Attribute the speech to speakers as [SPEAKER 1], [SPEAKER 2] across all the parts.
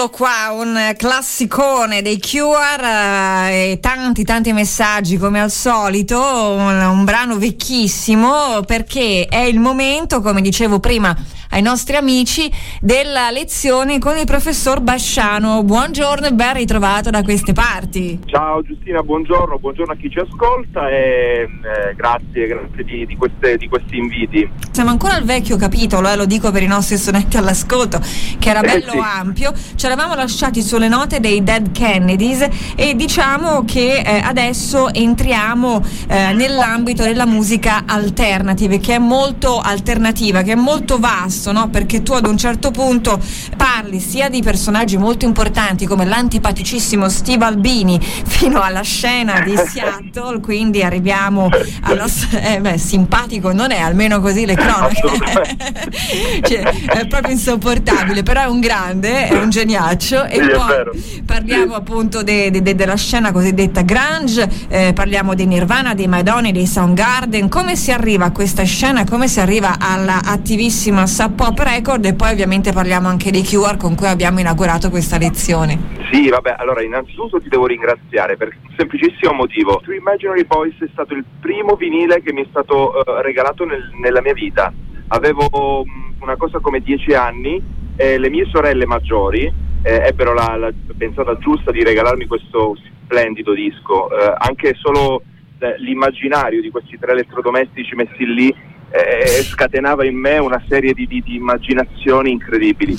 [SPEAKER 1] Eccolo qua, un classicone dei Cure eh, e tanti tanti messaggi come al solito, un, un brano vecchissimo perché è il momento, come dicevo prima ai nostri amici, della lezione con il professor Basciano. Buongiorno e ben ritrovato da queste parti.
[SPEAKER 2] Ciao Giustina, buongiorno, buongiorno a chi ci ascolta e eh, grazie, grazie di, di queste- di questi inviti.
[SPEAKER 1] Siamo ancora al vecchio capitolo, eh, lo dico per i nostri studenti all'ascolto, che era
[SPEAKER 2] Eh,
[SPEAKER 1] bello
[SPEAKER 2] sì.
[SPEAKER 1] ampio. Ci eravamo lasciati sulle note dei Dead Kennedys e diciamo che eh, adesso entriamo eh, nell'ambito della musica alternative, che è molto alternativa, che è molto vasto, no? perché tu ad un certo punto parli sia di personaggi molto importanti come l'antipaticissimo Steve Albini fino alla scena di Seattle, quindi arriviamo allo eh, beh, simpatico non è, almeno così le cronache. Cioè, è proprio insopportabile, però è un grande, è un geniaccio. E
[SPEAKER 2] Sì,
[SPEAKER 1] poi parliamo appunto de- de- de- della scena cosiddetta grunge, eh, parliamo dei Nirvana, dei Madonna, dei Soundgarden. Come si arriva a questa scena? Come si arriva alla attivissima Sub Pop Record? E poi ovviamente parliamo anche dei QR con cui abbiamo inaugurato questa lezione.
[SPEAKER 2] Sì, vabbè, allora innanzitutto ti devo ringraziare per un semplicissimo motivo. True Imaginary Boys è stato il primo vinile che mi è stato eh, regalato nel- nella mia vita. Avevo mm, una cosa come dieci anni e le mie sorelle maggiori eh, ebbero la, la pensata giusta di regalarmi questo splendido disco. Eh, anche solo eh, l'immaginario di questi tre elettrodomestici messi lì eh, scatenava in me una serie di, di- di immaginazioni incredibili.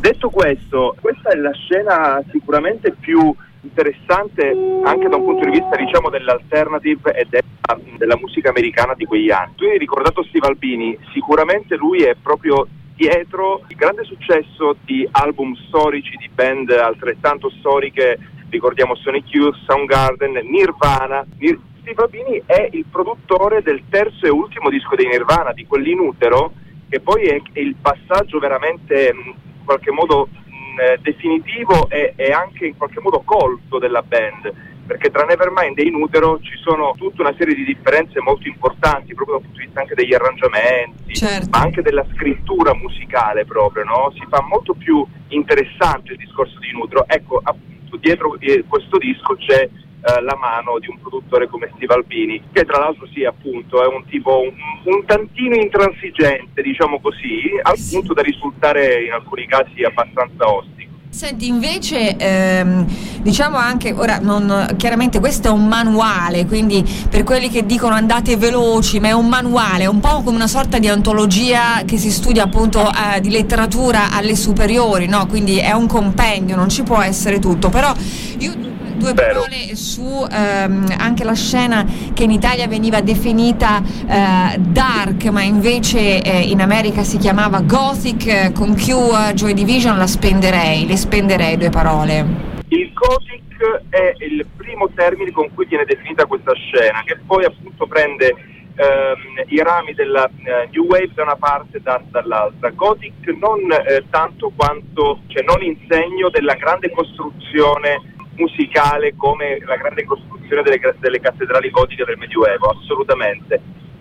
[SPEAKER 2] Detto questo, questa è la scena sicuramente più interessante anche da un punto di vista diciamo dell'alternative e della, della musica americana di quegli anni. Tu hai ricordato Steve Albini, sicuramente lui è proprio dietro il grande successo di album storici di band altrettanto storiche, ricordiamo Sonic Youth, Soundgarden, Nirvana. Nir- Steve Albini è il produttore del terzo e ultimo disco dei Nirvana, di quell'inutero, che poi è, il passaggio veramente mh, in qualche modo mh, eh, definitivo e, e anche in qualche modo colto della band perché tra Nevermind e Inutero ci sono tutta una serie di differenze molto importanti proprio dal punto di vista anche degli arrangiamenti
[SPEAKER 1] Certo.
[SPEAKER 2] ma anche della scrittura musicale proprio no? si fa molto più interessante il discorso di Inutero ecco appunto dietro eh, questo disco c'è eh, la mano di un produttore come Steve Albini, che tra l'altro sì, appunto, è un tipo un, un tantino intransigente, diciamo così, al punto da risultare in alcuni casi abbastanza ostico.
[SPEAKER 1] Senti, invece, ehm, diciamo anche, ora, non, chiaramente questo è un manuale, quindi per quelli che dicono andate veloci, ma è un manuale, è un po' come una sorta di antologia che si studia appunto eh, di letteratura alle superiori, no? Quindi è un compendio, non ci può essere tutto, però io due parole su ehm, anche la scena che in Italia veniva definita eh, dark, ma invece eh, in America si chiamava gothic, eh, con Q, Joy Division la spenderei, le spenderei due parole.
[SPEAKER 2] Il gothic è il primo termine con cui viene definita questa scena, che poi appunto prende ehm, i rami della uh, New Wave da una parte e da, dall'altra. Gothic non eh, tanto quanto, cioè non in segno della grande costruzione musicale come la grande costruzione delle, delle cattedrali gotiche del Medioevo, assolutamente.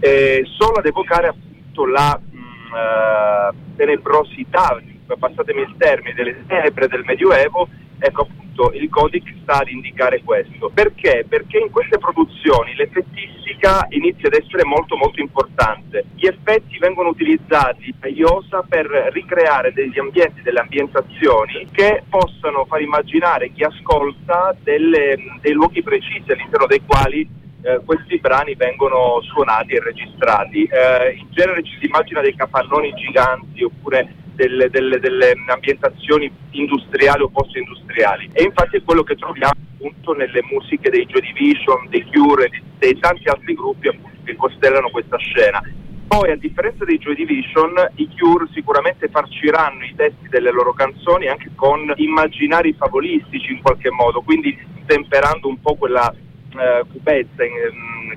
[SPEAKER 2] Eh, solo ad evocare appunto la mh, mm, uh, tenebrosità, passatemi il termine, delle tenebre del Medioevo, ecco appunto il Gothic sta ad indicare questo. Perché? Perché in queste produzioni l'effettistica inizia ad essere molto molto importante. Gli effetti vengono utilizzati da IOSA per ricreare degli ambienti, delle ambientazioni che possano far immaginare chi ascolta delle, dei luoghi precisi all'interno dei quali eh, questi brani vengono suonati e registrati. Eh, in genere ci si immagina dei capannoni giganti oppure delle, delle, delle ambientazioni industriali o post-industriali e infatti è quello che troviamo appunto nelle musiche dei Joy Division, dei Cure, e dei tanti altri gruppi appunto, che costellano questa scena. Poi a differenza dei Joy Division, i Cure sicuramente farciranno i testi delle loro canzoni anche con immaginari favolistici in qualche modo, quindi temperando un po' quella eh, cupezza in,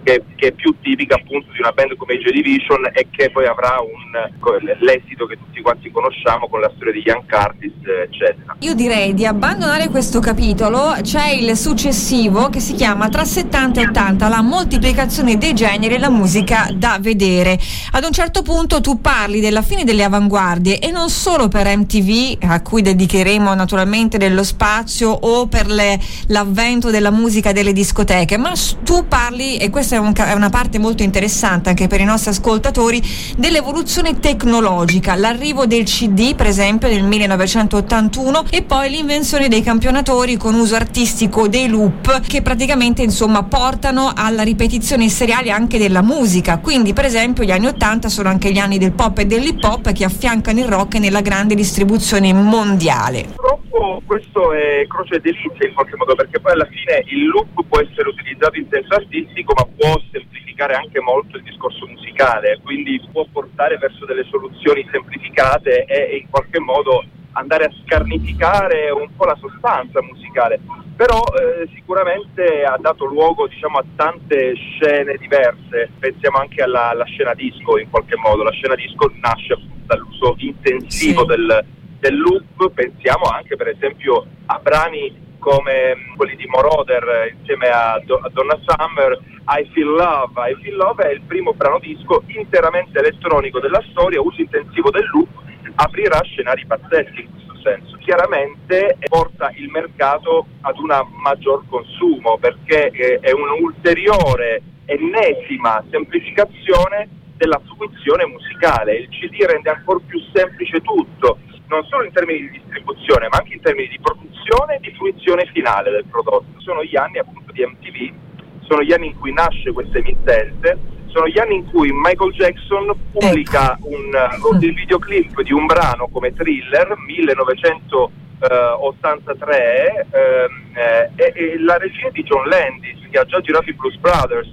[SPEAKER 2] che, che, è più tipica appunto di una band come Joy Division e che poi avrà un, l'esito che tutti quanti conosciamo con la storia di Ian Curtis eccetera.
[SPEAKER 1] Io direi di abbandonare questo capitolo, c'è il successivo che si chiama Tra 70 e 80, la moltiplicazione dei generi e la musica da vedere. Ad un certo punto tu parli della fine delle avanguardie e non solo per MTV a cui dedicheremo naturalmente dello spazio o per le, l'avvento della musica delle discoteche ma tu parli, e questa è, un, è, una parte molto interessante anche per i nostri ascoltatori, dell'evoluzione tecnologica, l'arrivo del CD per esempio nel 1981 e poi l'invenzione dei campionatori con uso artistico dei loop che praticamente insomma portano alla ripetizione seriale anche della musica, quindi per esempio gli anni 80 sono anche gli anni del pop e dell'hip hop che affiancano il rock nella grande distribuzione mondiale.
[SPEAKER 2] Purtroppo questo è croce delizia in qualche modo perché poi alla fine il loop può essere utilizzato in senso artistico ma può semplificare anche molto il discorso musicale, quindi può portare verso delle soluzioni semplificate e in qualche modo andare a scarnificare un po' la sostanza musicale, però eh, sicuramente ha dato luogo diciamo, a tante scene diverse, pensiamo anche alla, alla, scena disco in qualche modo, la scena disco nasce dall'uso intensivo sì. del, del loop, pensiamo anche per esempio a brani come quelli di Moroder insieme a, Do- a, Donna Summer, I Feel Love. I Feel Love è il primo brano disco interamente elettronico della storia, uso intensivo del loop, aprirà scenari pazzeschi in questo senso. Chiaramente porta il mercato ad un maggior consumo perché è un'ulteriore ennesima semplificazione della fruizione musicale. Il CD rende ancora più semplice tutto, non solo in termini di distribuzione, ma anche in termini di produzione e di fruizione finale del prodotto. Sono gli anni appunto di MTV, sono gli anni in cui nasce questa emittente, sono gli anni in cui Michael Jackson pubblica ecco. un, un videoclip di un brano come Thriller 1983 ehm, eh, e, e la regia di John Landis che ha già girato i Blues Brothers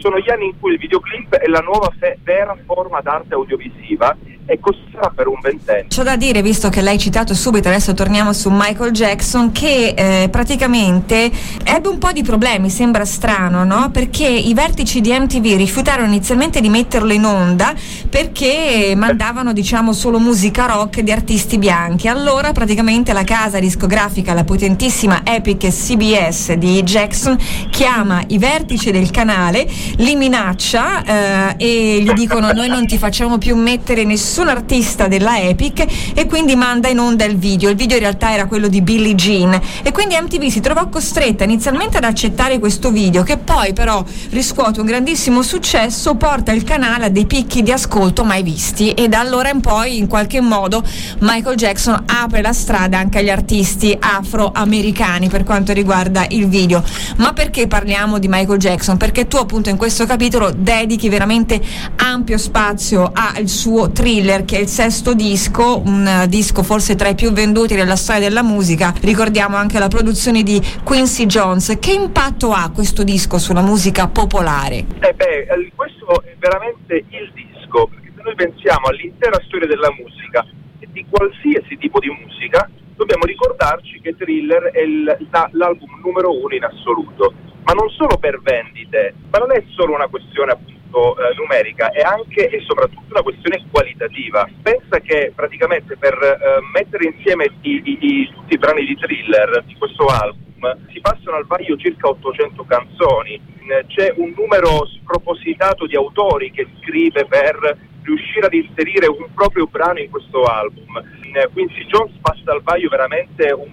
[SPEAKER 2] sono gli anni in cui il videoclip è la nuova fe- vera forma d'arte audiovisiva e costerà per un ventennio.
[SPEAKER 1] C'ho da dire, visto che l'hai citato subito, adesso torniamo su Michael Jackson, che eh, praticamente ebbe un po' di problemi, sembra strano, no? Perché i vertici di MTV rifiutarono inizialmente di metterlo in onda perché mandavano, diciamo, solo musica rock di artisti bianchi. Allora praticamente la casa discografica, la potentissima Epic CBS di Jackson, chiama i vertici del canale li minaccia eh, e gli dicono noi non ti facciamo più mettere nessun artista della Epic e quindi manda in onda il video. Il video in realtà era quello di Billie Jean e quindi MTV si trovò costretta inizialmente ad accettare questo video che poi però riscuote un grandissimo successo, porta il canale a dei picchi di ascolto mai visti e da allora in poi in qualche modo Michael Jackson apre la strada anche agli artisti afroamericani per quanto riguarda il video. Ma perché parliamo di Michael Jackson? Perché tu appunto in questo capitolo dedichi veramente ampio spazio al suo thriller che è il sesto disco, un disco forse tra i più venduti della storia della musica. Ricordiamo anche la produzione di Quincy Jones. Che impatto ha questo disco sulla musica popolare?
[SPEAKER 2] Eh beh, questo è veramente il disco, perché se noi pensiamo all'intera storia della musica e di qualsiasi tipo di musica, dobbiamo ricordarci che Thriller è il, la, l'album numero uno in assoluto, ma non solo per vendite, ma non è solo una questione appunto eh, numerica, è anche e soprattutto una questione qualitativa. Pensa che praticamente per eh, mettere insieme i, i, i, tutti i brani di Thriller di questo album si passano al vaglio circa 800 canzoni, c'è un numero spropositato di autori che scrive per riuscire ad inserire un proprio brano in questo album. Quincy Jones passa al vaglio veramente un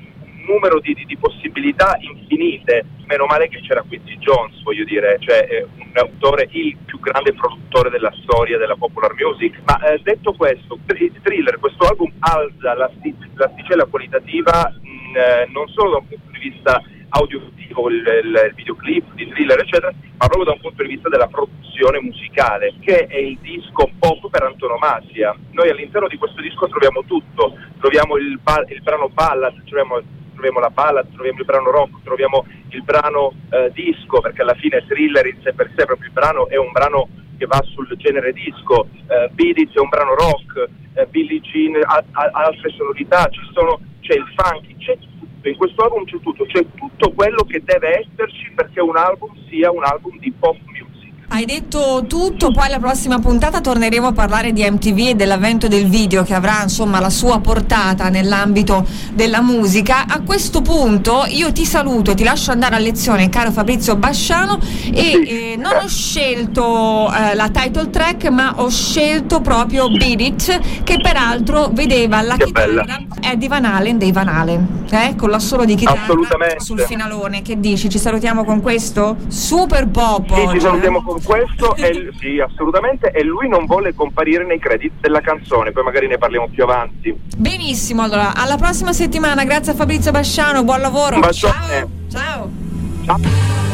[SPEAKER 2] numero di, di, di, possibilità infinite. Meno male che c'era Quincy Jones, voglio dire, cioè un autore, il più grande produttore della storia della popular music. Ma eh, detto questo, Thriller, questo album alza l'asticella qualitativa mh, eh, non solo da un punto di vista audiovisivo, il, il, videoclip di thriller, eccetera, ma proprio da un punto di vista della produzione musicale, che è il disco pop per antonomasia. Noi all'interno di questo disco troviamo tutto, troviamo il, il brano ballad, troviamo, troviamo, la ballad, troviamo il brano rock, troviamo il brano eh, disco, perché alla fine thriller in sé per sé, proprio il brano è un brano che va sul genere disco, eh, It è un brano rock, eh, Billie Jean ha, ha altre sonorità, sono, c'è il funky, c'è tutto in questo album c'è tutto, c'è tutto quello che deve esserci perché un album sia un album di pop music.
[SPEAKER 1] Hai detto tutto, poi la prossima puntata torneremo a parlare di MTV e dell'avvento del video che avrà insomma la sua portata nell'ambito della musica. A questo punto io ti saluto, ti lascio andare a lezione caro Fabrizio Basciano e eh, non ho scelto eh, la title track ma ho scelto proprio Beat It che peraltro vedeva la che chitarra bella. Eddie Van Halen dei Van Halen eh, con l'assolo di chitarra sul finalone. Che dici? Ci salutiamo con questo? Super pop!
[SPEAKER 2] Sì, ci salutiamo con questo, e, sì, assolutamente, e lui non vuole comparire nei credit della canzone, poi magari ne parliamo più avanti.
[SPEAKER 1] Benissimo, allora, alla prossima settimana, grazie a Fabrizio Basciano, buon lavoro. Ciao. Ciao.
[SPEAKER 2] Ciao.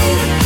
[SPEAKER 2] you